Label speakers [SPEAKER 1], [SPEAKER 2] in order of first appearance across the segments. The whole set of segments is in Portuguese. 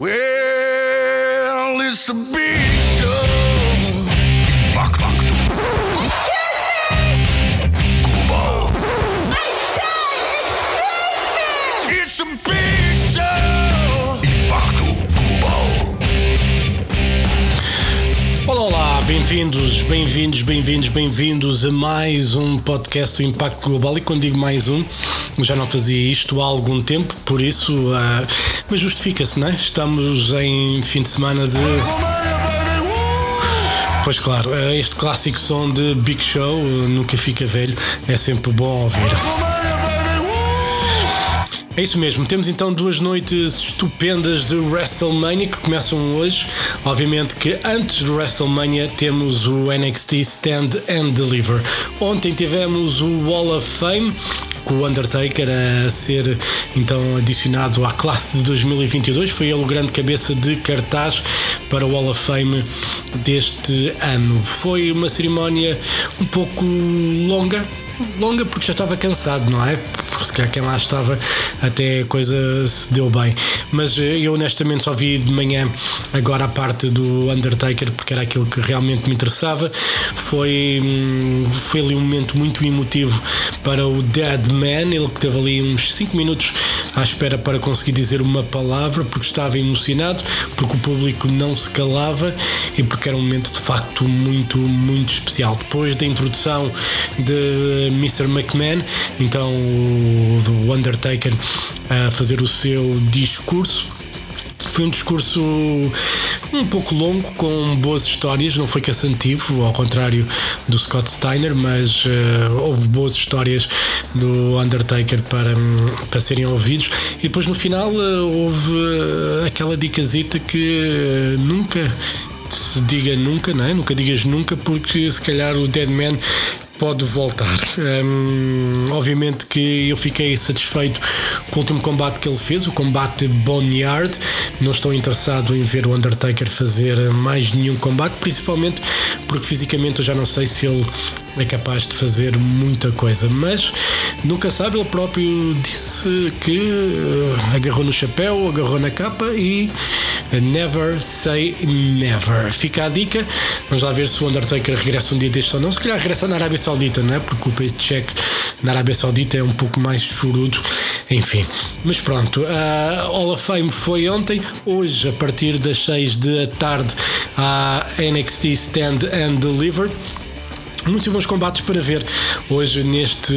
[SPEAKER 1] Well, it's a big show. Impacto. Global. It's a big show. Impacto.
[SPEAKER 2] Olá, olá, bem-vindos, bem-vindos, bem-vindos, bem-vindos a mais um podcast do Impacto Global. E quando digo mais um, já não fazia isto há algum tempo, por isso, ah, mas justifica-se, não é? Estamos em fim de semana de. Pois claro, ah, este clássico som de Big Show ah, nunca fica velho, é sempre bom ouvir. É isso mesmo, temos então duas noites estupendas de WrestleMania que começam hoje. Obviamente que antes do WrestleMania temos o NXT Stand and Deliver. Ontem tivemos o Wall of Fame com o Undertaker a ser então adicionado à classe de 2022. Foi ele o grande cabeça de cartaz para o Wall of Fame deste ano. Foi uma cerimónia um pouco longa, longa porque já estava cansado, não é? Porque se calhar quem lá estava até a coisa se deu bem. Mas eh, eu honestamente só vi de manhã agora a parte do Undertaker porque era aquilo que realmente me interessava. Foi, hum, foi ali um momento muito emotivo para o Dead Man, ele que teve ali uns 5 minutos à espera para conseguir dizer uma palavra porque estava emocionado, porque o público não se calava e porque era um momento de facto muito, muito especial. Depois da introdução de Mr. McMahon, então do Undertaker a fazer o seu discurso. Foi um discurso um pouco longo, com boas histórias, não foi cansativo, ao contrário do Scott Steiner, mas uh, houve boas histórias do Undertaker para, para serem ouvidos. E depois no final uh, houve uh, aquela dicazita que nunca se diga nunca, não é? Nunca digas nunca, porque se calhar o Dead Man pode voltar. Hum, obviamente que eu fiquei satisfeito com o último combate que ele fez, o combate Boneyard. Não estou interessado em ver o Undertaker fazer mais nenhum combate, principalmente porque fisicamente eu já não sei se ele é capaz de fazer muita coisa, mas nunca sabe. Ele próprio disse que uh, agarrou no chapéu, agarrou na capa e never say never. Fica a dica. Vamos lá ver se o Undertaker regressa um dia deste ou não. Se calhar regressa na Arábia Saudita, não é? Porque o paycheck na Arábia Saudita é um pouco mais chorudo. Enfim, mas pronto. A Hall of Fame foi ontem. Hoje, a partir das 6 da tarde, a NXT Stand and Deliver muitos bons combates para ver hoje neste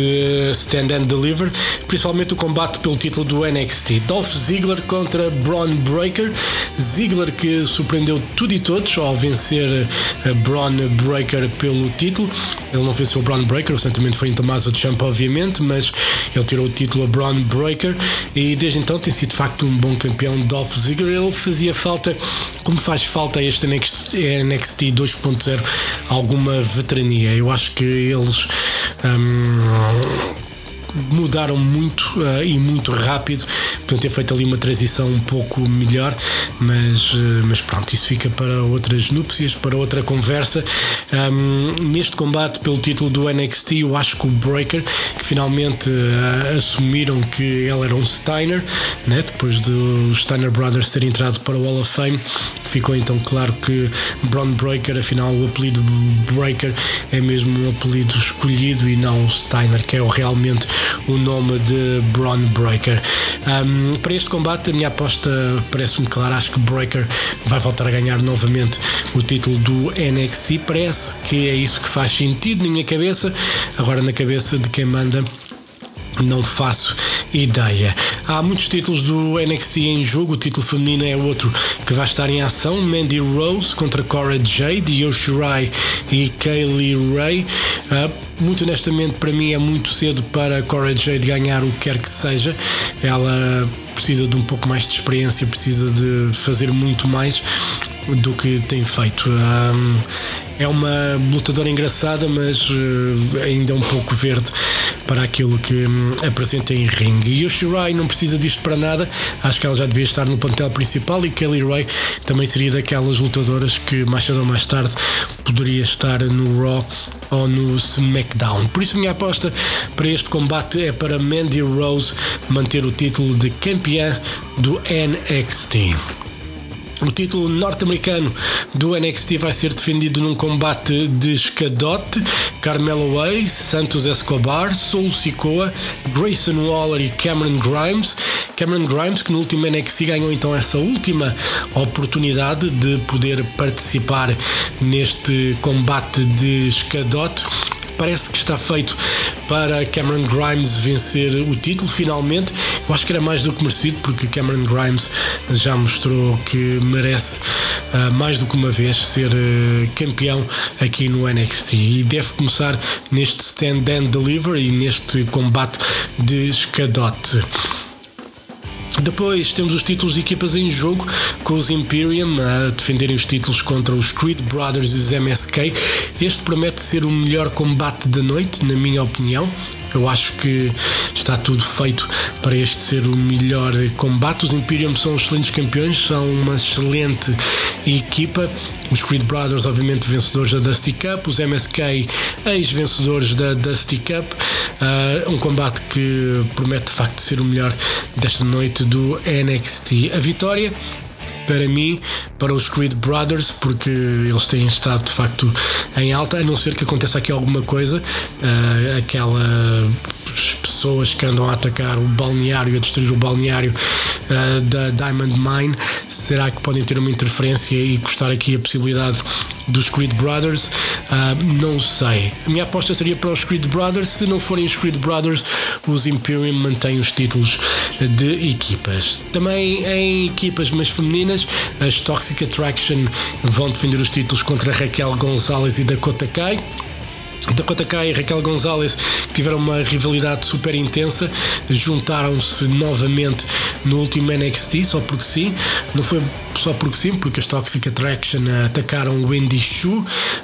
[SPEAKER 2] Stand and Deliver, principalmente o combate pelo título do NXT. Dolph Ziggler contra Braun Breaker. Ziggler que surpreendeu tudo e todos ao vencer a Braun Breaker pelo título. Ele não venceu o Braun Breaker, o foi em Tommaso Ciampa, obviamente, mas ele tirou o título a Braun Breaker e desde então tem sido de facto um bom campeão Dolph Ziggler. Ele fazia falta, como faz falta a este NXT, NXT 2.0, alguma veterania. Eu acho que eles. hum, mudaram muito uh, e muito rápido, portanto ter feito ali uma transição um pouco melhor, mas, uh, mas pronto, isso fica para outras núpcias, para outra conversa. Um, neste combate pelo título do NXT, eu acho que o Breaker, que finalmente uh, assumiram que ele era um Steiner, né? depois dos Steiner Brothers terem entrado para o Hall of Fame, ficou então claro que Braun Breaker, afinal o apelido Breaker é mesmo um apelido escolhido e não Steiner, que é o realmente o nome de Braun Breaker. Um, para este combate, a minha aposta parece-me clara. Acho que Breaker vai voltar a ganhar novamente o título do NXT. Parece que é isso que faz sentido na minha cabeça. Agora, na cabeça de quem manda não faço ideia. Há muitos títulos do NXT em jogo. O título feminino é outro que vai estar em ação. Mandy Rose contra Cora Jade, Yoshirai e Kaylee Ray. Uh, muito honestamente, para mim é muito cedo para Cora Jade ganhar o que quer que seja. Ela precisa de um pouco mais de experiência, precisa de fazer muito mais do que tem feito. Um, é uma lutadora engraçada, mas uh, ainda um pouco verde para aquilo que um, apresenta em ringue. E Yoshirai não precisa disto para nada, acho que ela já devia estar no plantel principal e Kelly Ray também seria daquelas lutadoras que mais cedo ou mais tarde poderia estar no Raw ou no SmackDown. Por isso, minha aposta para este combate é para Mandy Rose manter o título de campeã do NXT. O título norte-americano do NXT vai ser defendido num combate de escadote. Carmelo Hayes, Santos Escobar, Soul Sikoa, Grayson Waller e Cameron Grimes. Cameron Grimes que no último NXT ganhou então essa última oportunidade de poder participar neste combate de escadote parece que está feito para Cameron Grimes vencer o título finalmente. Eu acho que era mais do que merecido, porque Cameron Grimes já mostrou que merece uh, mais do que uma vez ser uh, campeão aqui no NXT e deve começar neste stand and deliver e neste combate de escadote. Depois temos os títulos de equipas em jogo, com os Imperium a defenderem os títulos contra os Creed Brothers e os MSK. Este promete ser o melhor combate da noite, na minha opinião. Eu acho que está tudo feito para este ser o melhor combate. Os Imperium são excelentes campeões, são uma excelente equipa. Os Creed Brothers, obviamente, vencedores da Dusty Cup, os MSK, ex-vencedores da Dusty Cup. Uh, um combate que promete de facto ser o melhor desta noite do NXT. A vitória para mim, para os Creed Brothers, porque eles têm estado de facto em alta, a não ser que aconteça aqui alguma coisa, uh, aquela pessoas que andam a atacar o balneário, a destruir o balneário uh, da Diamond Mine, será que podem ter uma interferência e custar aqui a possibilidade dos Creed Brothers? Uh, não sei. A minha aposta seria para os Creed Brothers. Se não forem os Creed Brothers, os Imperium mantêm os títulos de equipas. Também em equipas mais femininas, as Toxic Attraction vão defender os títulos contra Raquel Gonzalez e Dakota Kai. Dakota Kai e Raquel Gonzalez que tiveram uma rivalidade super intensa, juntaram-se novamente no último NXT, só porque sim. Não foi só porque sim, porque as Toxic Attraction atacaram Wendy Shu,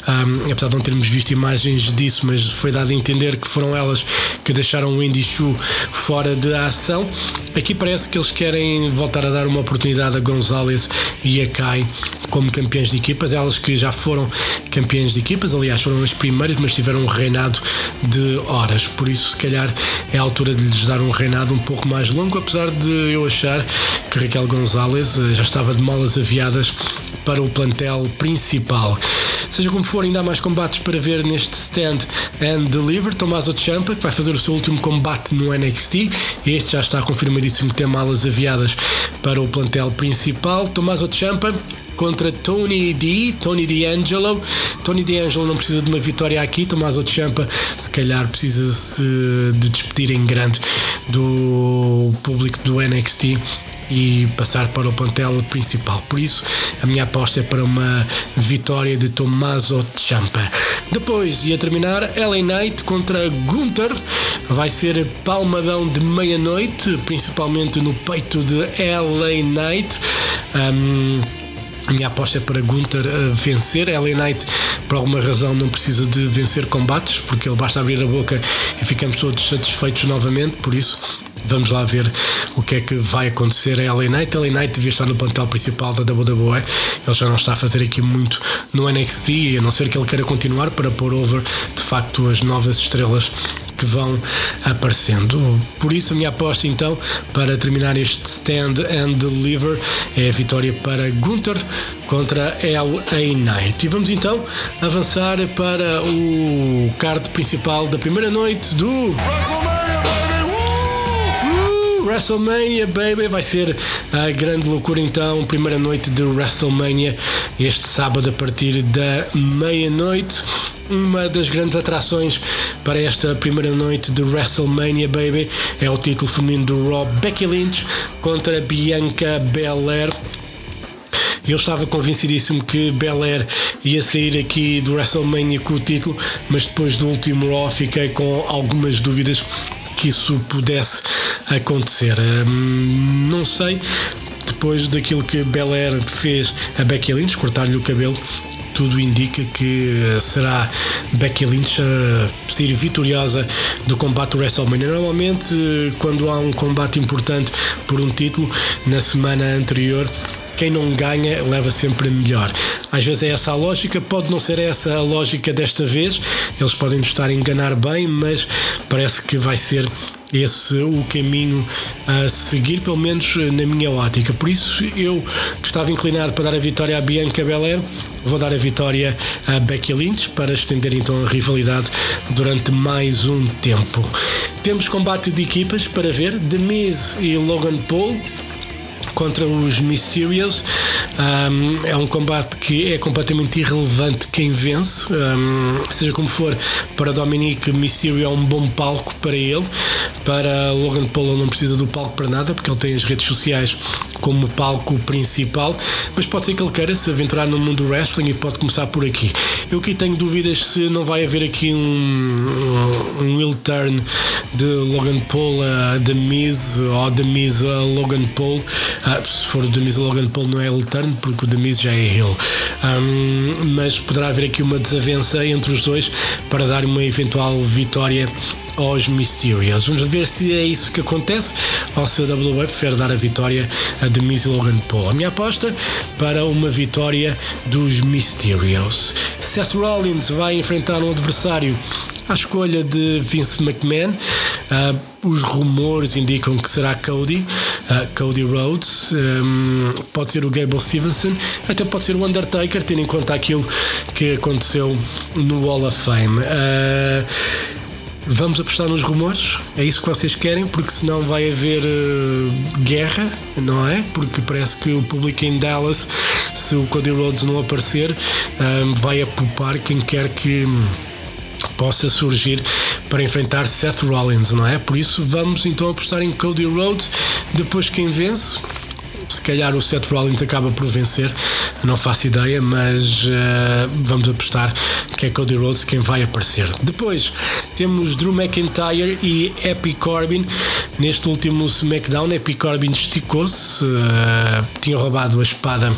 [SPEAKER 2] um, apesar de não termos visto imagens disso, mas foi dado a entender que foram elas que deixaram Wendy Shu fora de ação. Aqui parece que eles querem voltar a dar uma oportunidade a Gonzalez e a Kai como campeões de equipas, elas que já foram campeãs de equipas, aliás, foram as primeiras, mas tiveram um reinado de horas, por isso, se calhar, é a altura de lhes dar um reinado um pouco mais longo, apesar de eu achar que Raquel Gonzalez eh, já estava de malas aviadas para o plantel principal. Seja como for, ainda há mais combates para ver neste stand and deliver. Tommaso Ciampa, que vai fazer o seu último combate no NXT. Este já está confirmadíssimo que tem malas aviadas para o plantel principal. Tommaso Ciampa contra Tony D, Tony D'Angelo. Tony D'Angelo não precisa de uma vitória aqui, Tommaso Ciampa se calhar precisa-se de despedir em grande do público do NXT e passar para o plantel principal. Por isso, a minha aposta é para uma vitória de Tommaso Ciampa. Depois, e a terminar, LA Knight contra Gunther. Vai ser palmadão de meia-noite, principalmente no peito de LA Knight. Um, a minha aposta é para Gunther uh, vencer. LA Knight, por alguma razão, não precisa de vencer combates, porque ele basta abrir a boca e ficamos todos satisfeitos novamente. Por isso, vamos lá ver o que é que vai acontecer a LA Knight. LA Knight devia estar no plantel principal da WWE. Ele já não está a fazer aqui muito no NXT, a não ser que ele queira continuar para pôr over de facto as novas estrelas que vão aparecendo. Por isso, a minha aposta então para terminar este stand and deliver é a vitória para Gunther contra LA Knight. E vamos então avançar para o card principal da primeira noite do. WrestleMania, baby, vai ser a grande loucura então, primeira noite de WrestleMania este sábado a partir da meia-noite. Uma das grandes atrações para esta primeira noite de WrestleMania, baby, é o título feminino do Raw Becky Lynch contra Bianca Belair. Eu estava convencidíssimo que Belair ia sair aqui do WrestleMania com o título, mas depois do último Raw fiquei com algumas dúvidas que isso pudesse acontecer. Hum, não sei, depois daquilo que Belair fez a Becky Lynch, cortar-lhe o cabelo, tudo indica que será Becky Lynch a sair vitoriosa do combate do WrestleMania. Normalmente, quando há um combate importante por um título, na semana anterior, quem não ganha leva sempre melhor. Às vezes é essa a lógica, pode não ser essa a lógica desta vez, eles podem nos estar a enganar bem, mas parece que vai ser esse o caminho a seguir, pelo menos na minha ótica. Por isso, eu que estava inclinado para dar a vitória a Bianca Belair, vou dar a vitória a Becky Lynch para estender então a rivalidade durante mais um tempo. Temos combate de equipas para ver: The Miz e Logan Paul contra os Mysterios. Um, é um combate que é completamente irrelevante quem vence, um, seja como for, para Dominic Mysterio é um bom palco para ele. Para Logan Paul não precisa do palco para nada, porque ele tem as redes sociais como palco principal, mas pode ser que ele queira se aventurar no mundo do wrestling e pode começar por aqui. Eu aqui tenho dúvidas se não vai haver aqui um, um heel turn de Logan Paul a The Miz ou The Miz a Logan Paul. Ah, se for o a Logan Paul não é heel turn porque o Miz já é heel. Um, mas poderá haver aqui uma desavença entre os dois para dar uma eventual vitória aos Mysterios. Vamos ver se é isso que acontece ou se a WWE prefere dar a vitória a The Miz e Logan Paul. A minha aposta para uma vitória dos Mysterios. Seth Rollins vai enfrentar um adversário à escolha de Vince McMahon. Uh, os rumores indicam que será Cody, uh, Cody Rhodes, um, pode ser o Gable Stevenson, até pode ser o Undertaker, tendo em conta aquilo que aconteceu no Wall of Fame. Uh, Vamos apostar nos rumores? É isso que vocês querem? Porque senão vai haver guerra, não é? Porque parece que o público em Dallas, se o Cody Rhodes não aparecer, vai apupar quem quer que possa surgir para enfrentar Seth Rollins, não é? Por isso vamos então apostar em Cody Rhodes, depois quem vence se calhar o Seth Rollins acaba por vencer, não faço ideia, mas uh, vamos apostar que é Cody Rhodes quem vai aparecer. Depois temos Drew McIntyre e Epic Corbin. Neste último SmackDown, Epic Corbin esticou-se, uh, tinha roubado a espada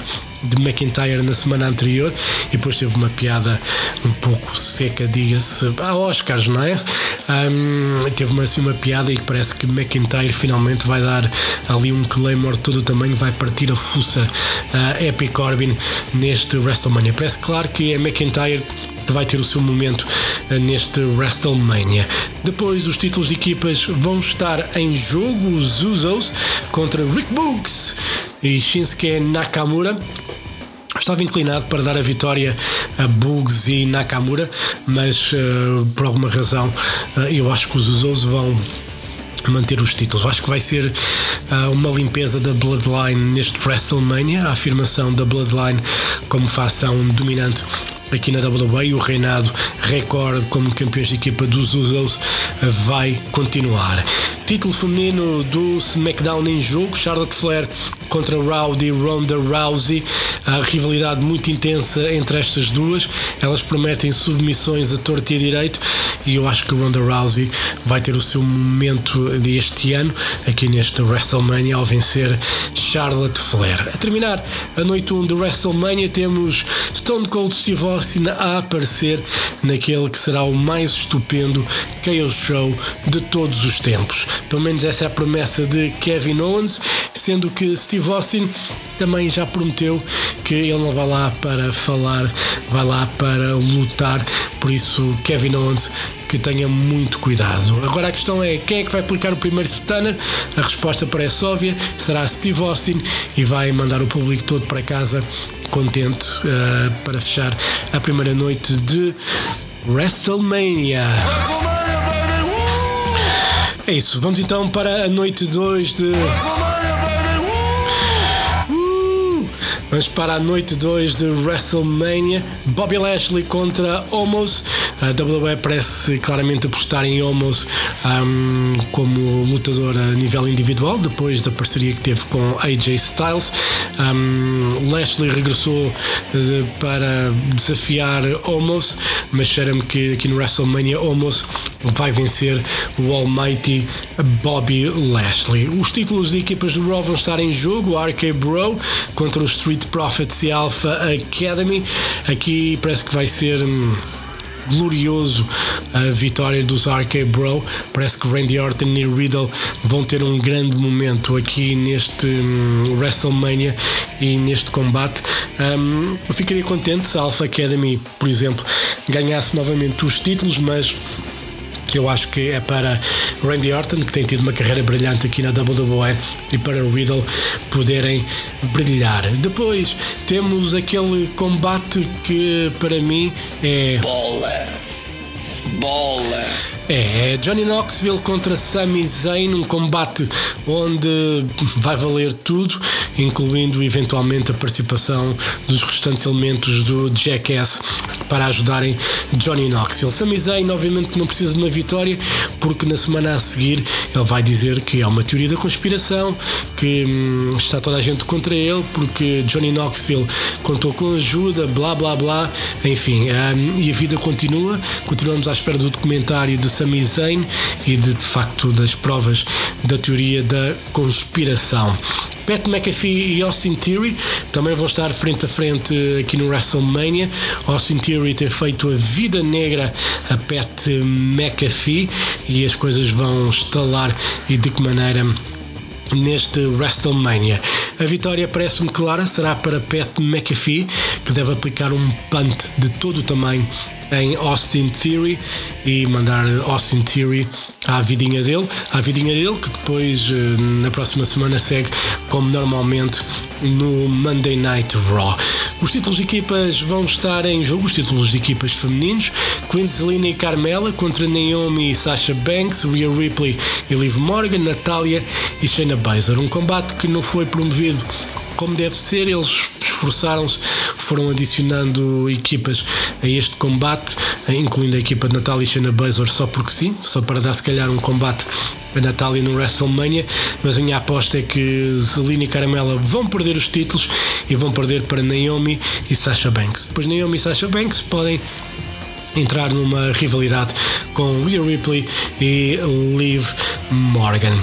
[SPEAKER 2] de McIntyre na semana anterior e depois teve uma piada um pouco seca, diga-se, a Oscars, não é? Um, teve uma, assim, uma piada e parece que McIntyre finalmente vai dar ali um Claymore todo o tamanho, vai partir a fuça a Epic Corbin neste WrestleMania. Parece claro que é McIntyre que vai ter o seu momento neste WrestleMania. Depois, os títulos de equipas vão estar em jogo: os Usos contra Rick Books e Shinsuke Nakamura. Estava inclinado para dar a vitória a Bugs e Nakamura, mas uh, por alguma razão uh, eu acho que os Usos vão manter os títulos. Acho que vai ser uh, uma limpeza da Bloodline neste WrestleMania, a afirmação da Bloodline como facção dominante aqui na WWE. O reinado recorde como campeões de equipa dos Usos vai continuar. Título feminino do SmackDown em jogo: Charlotte Flair contra Rowdy Ronda Rousey. A rivalidade muito intensa entre estas duas. Elas prometem submissões a torto e a direito. E eu acho que Ronda Rousey vai ter o seu momento deste ano aqui neste WrestleMania ao vencer Charlotte Flair. A terminar a noite 1 de WrestleMania temos Stone Cold Steve Austin a aparecer naquele que será o mais estupendo Chaos Show de todos os tempos. Pelo menos essa é a promessa de Kevin Owens, sendo que Steve Austin também já prometeu que ele não vai lá para falar, vai lá para lutar. Por isso, Kevin Owens que tenha muito cuidado. Agora a questão é quem é que vai aplicar o primeiro stunner? A resposta parece óbvia, será Steve Austin e vai mandar o público todo para casa contente uh, para fechar a primeira noite de WrestleMania. É isso, vamos então para a noite 2 de. Vamos para a noite 2 de WrestleMania. Bobby Lashley contra Omos. A WWE parece claramente apostar em Omos um, como lutador a nível individual, depois da parceria que teve com AJ Styles. Um, Lashley regressou uh, para desafiar Omos, mas cheira-me que aqui no WrestleMania Omos vai vencer o Almighty Bobby Lashley. Os títulos de equipas do Raw vão estar em jogo: RK Bro contra o Street Profits e Alpha Academy. Aqui parece que vai ser. Hum, glorioso a vitória dos RK Bro. Parece que Randy Orton e Riddle vão ter um grande momento aqui neste um, WrestleMania e neste combate. Um, eu ficaria contente se a Alpha Academy, por exemplo, ganhasse novamente os títulos, mas Eu acho que é para Randy Orton, que tem tido uma carreira brilhante aqui na WWE, e para Riddle poderem brilhar. Depois temos aquele combate que para mim é.
[SPEAKER 1] Bola! Bola!
[SPEAKER 2] É, é Johnny Knoxville contra Sami Zayn, um combate onde vai valer tudo, incluindo eventualmente a participação dos restantes elementos do Jackass para ajudarem Johnny Knoxville. Sami Zayn, obviamente, não precisa de uma vitória, porque na semana a seguir ele vai dizer que é uma teoria da conspiração, que hum, está toda a gente contra ele, porque Johnny Knoxville contou com ajuda, blá blá blá, enfim, hum, e a vida continua. Continuamos à espera do documentário de Sami Zayn e de, de facto das provas da teoria da conspiração. Pat McAfee e Austin Theory também vão estar frente a frente aqui no WrestleMania. Austin Theory tem feito a vida negra a Pat McAfee e as coisas vão estalar e de que maneira neste WrestleMania. A vitória parece-me clara, será para Pat McAfee, que deve aplicar um punt de todo o tamanho em Austin Theory e mandar Austin Theory à vidinha dele, à vidinha dele que depois eh, na próxima semana segue como normalmente no Monday Night Raw. Os títulos de equipas vão estar em jogo, os títulos de equipas femininos, Queen Zelina e Carmela contra Naomi e Sasha Banks, Rhea Ripley e Liv Morgan, Natalia e Shayna Baszler. Um combate que não foi promovido como deve ser, eles esforçaram-se, foram adicionando equipas a este combate, incluindo a equipa de Natália e Shayna Baszler só porque sim, só para dar se calhar um combate a Natália no WrestleMania, mas a minha aposta é que Zelina e Caramela vão perder os títulos e vão perder para Naomi e Sasha Banks. Depois Naomi e Sasha Banks podem entrar numa rivalidade com Rhea Ripley e Liv Morgan.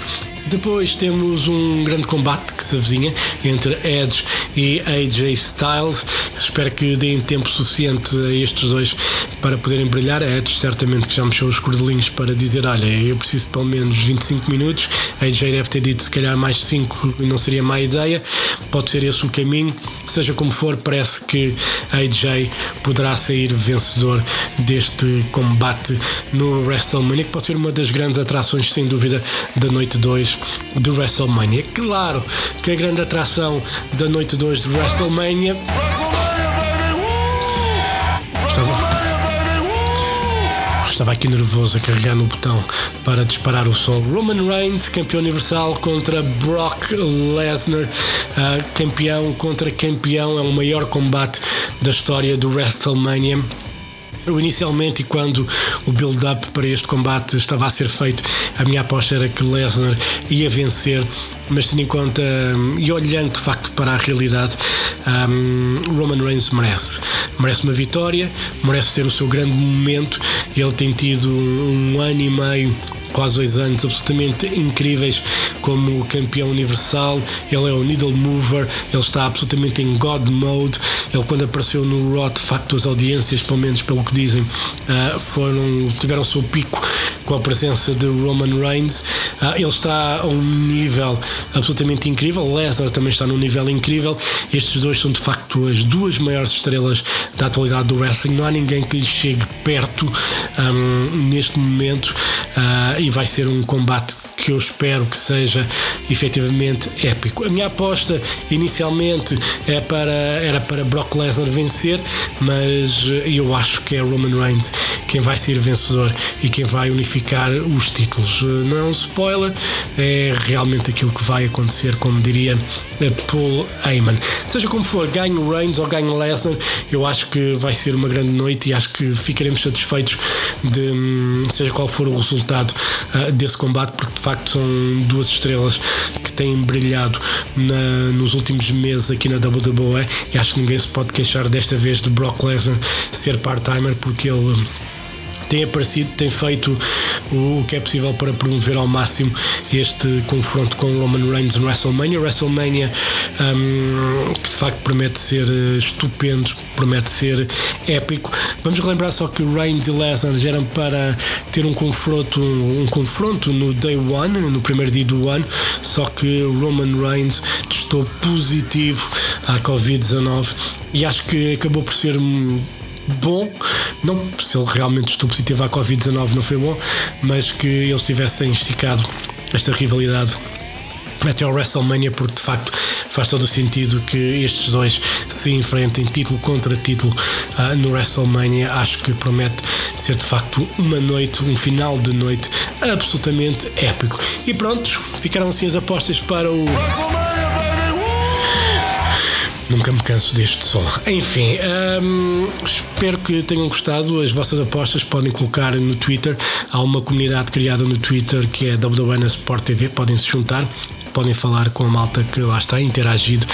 [SPEAKER 2] Depois temos um grande combate que se avizinha entre Edge e AJ Styles. Espero que deem tempo suficiente a estes dois para poderem brilhar. A Edge certamente que já mexeu os cordelinhos para dizer: Olha, eu preciso pelo menos 25 minutos. A AJ deve ter dito se calhar mais 5 e não seria má ideia. Pode ser esse o caminho. Seja como for, parece que AJ poderá sair vencedor deste combate no WrestleMania, que pode ser uma das grandes atrações, sem dúvida, da noite 2 do WrestleMania. Claro que a grande atração da noite 2 do WrestleMania. Estava, estava aqui nervoso a carregar no botão para disparar o som. Roman Reigns, campeão universal, contra Brock Lesnar, uh, campeão contra campeão. É o maior combate da história do WrestleMania. Eu inicialmente, e quando o build-up para este combate estava a ser feito, a minha aposta era que Lesnar ia vencer, mas tendo em conta e olhando de facto para a realidade, um, Roman Reigns merece. Merece uma vitória, merece ter o seu grande momento. Ele tem tido um ano e meio quase dois anos absolutamente incríveis como campeão universal. Ele é o needle mover, ele está absolutamente em God mode. Ele, quando apareceu no Raw, de facto, as audiências, pelo menos pelo que dizem, uh, foram, tiveram o seu pico com a presença de Roman Reigns. Uh, ele está a um nível absolutamente incrível. Lesnar também está num nível incrível. Estes dois são, de facto, as duas maiores estrelas da atualidade do wrestling. Não há ninguém que lhe chegue perto um, neste momento. Uh, e vai ser um combate que eu espero que seja efetivamente épico. A minha aposta inicialmente é para, era para Brock Lesnar vencer, mas eu acho que é Roman Reigns quem vai ser vencedor e quem vai unificar os títulos. Não é um spoiler, é realmente aquilo que vai acontecer, como diria Paul Heyman. Seja como for, ganhe Reigns ou ganhe Lesnar, eu acho que vai ser uma grande noite e acho que ficaremos satisfeitos de seja qual for o resultado uh, desse combate, porque de facto são duas estrelas que têm brilhado na, nos últimos meses aqui na WWE e acho que ninguém se pode queixar desta vez de Brock Lesnar ser part-timer porque ele tem aparecido, tem feito o que é possível para promover ao máximo este confronto com Roman Reigns no WrestleMania. WrestleMania um, que de facto promete ser eh, estupendo, promete ser épico. Vamos relembrar só que Reigns e Lesnar eram para ter um confronto, um confronto no Day One, no primeiro dia do ano, só que Roman Reigns testou positivo à Covid-19 e acho que acabou por ser bom não se ele realmente estou positivo à Covid-19 não foi bom, mas que eles tivessem esticado esta rivalidade até ao WrestleMania, porque de facto faz todo o sentido que estes dois se enfrentem título contra título uh, no WrestleMania. Acho que promete ser de facto uma noite, um final de noite absolutamente épico. E prontos, ficaram assim as apostas para o. Nunca me canso deste som. Enfim, hum, espero que tenham gostado. As vossas apostas podem colocar no Twitter. Há uma comunidade criada no Twitter que é Sport TV. Podem se juntar podem falar com a malta que lá está interagido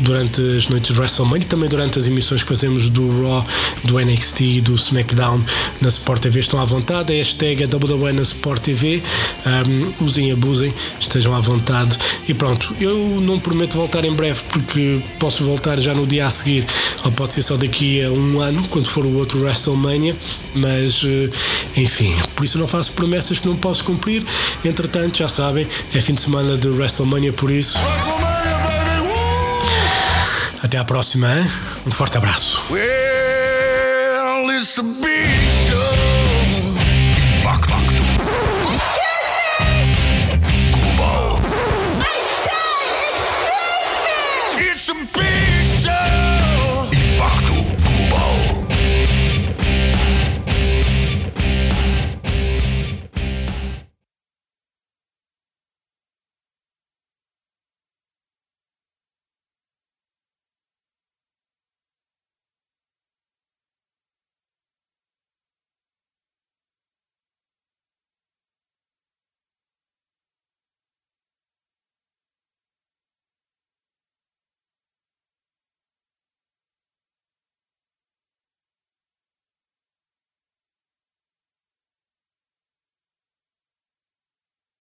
[SPEAKER 2] durante as noites de WrestleMania e também durante as emissões que fazemos do Raw, do NXT e do SmackDown na Sport TV. Estão à vontade, a hashtag é WWE na Sport TV. Um, usem abusem, estejam à vontade. E pronto, eu não prometo voltar em breve porque posso voltar já no dia a seguir, ou pode ser só daqui a um ano, quando for o outro WrestleMania. Mas eh, enfim, por isso não faço promessas que não posso cumprir. Entretanto, já sabem, é fim de semana de WrestleMania, por isso. Até à próxima, hein? um forte abraço.
[SPEAKER 3] Well, it's a big show. Impacto. Global.
[SPEAKER 4] I said, excuse me!
[SPEAKER 3] It's a big show.